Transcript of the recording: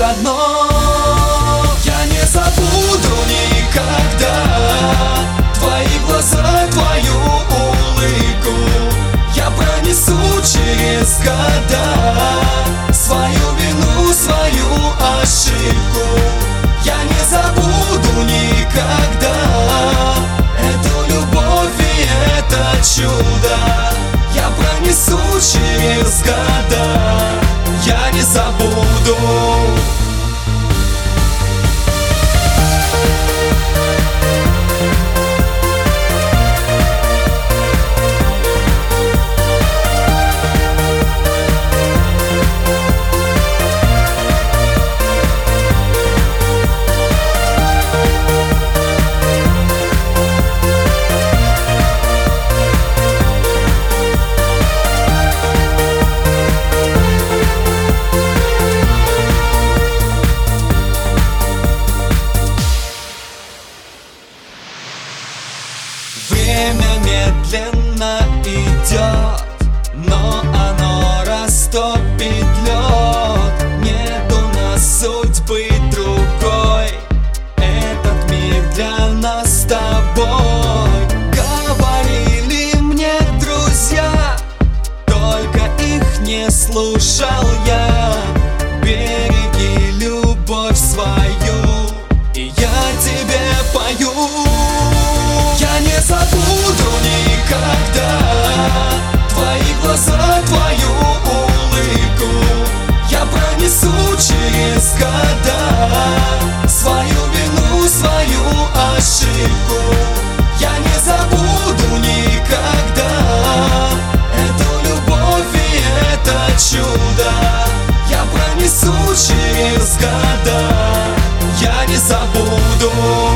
лишь одно. Я не забуду никогда Твои глаза, твою улыбку. Я пронесу через года Свою вину, свою ошибку. Медленно идет Но оно растопит лед. Нет у нас судьбы другой. Этот мир для нас с тобой. Говорили мне друзья Только их не слушал я через года Свою вину, свою ошибку Я не забуду никогда. Эту любовь это чудо Я пронесу через года. Я не забуду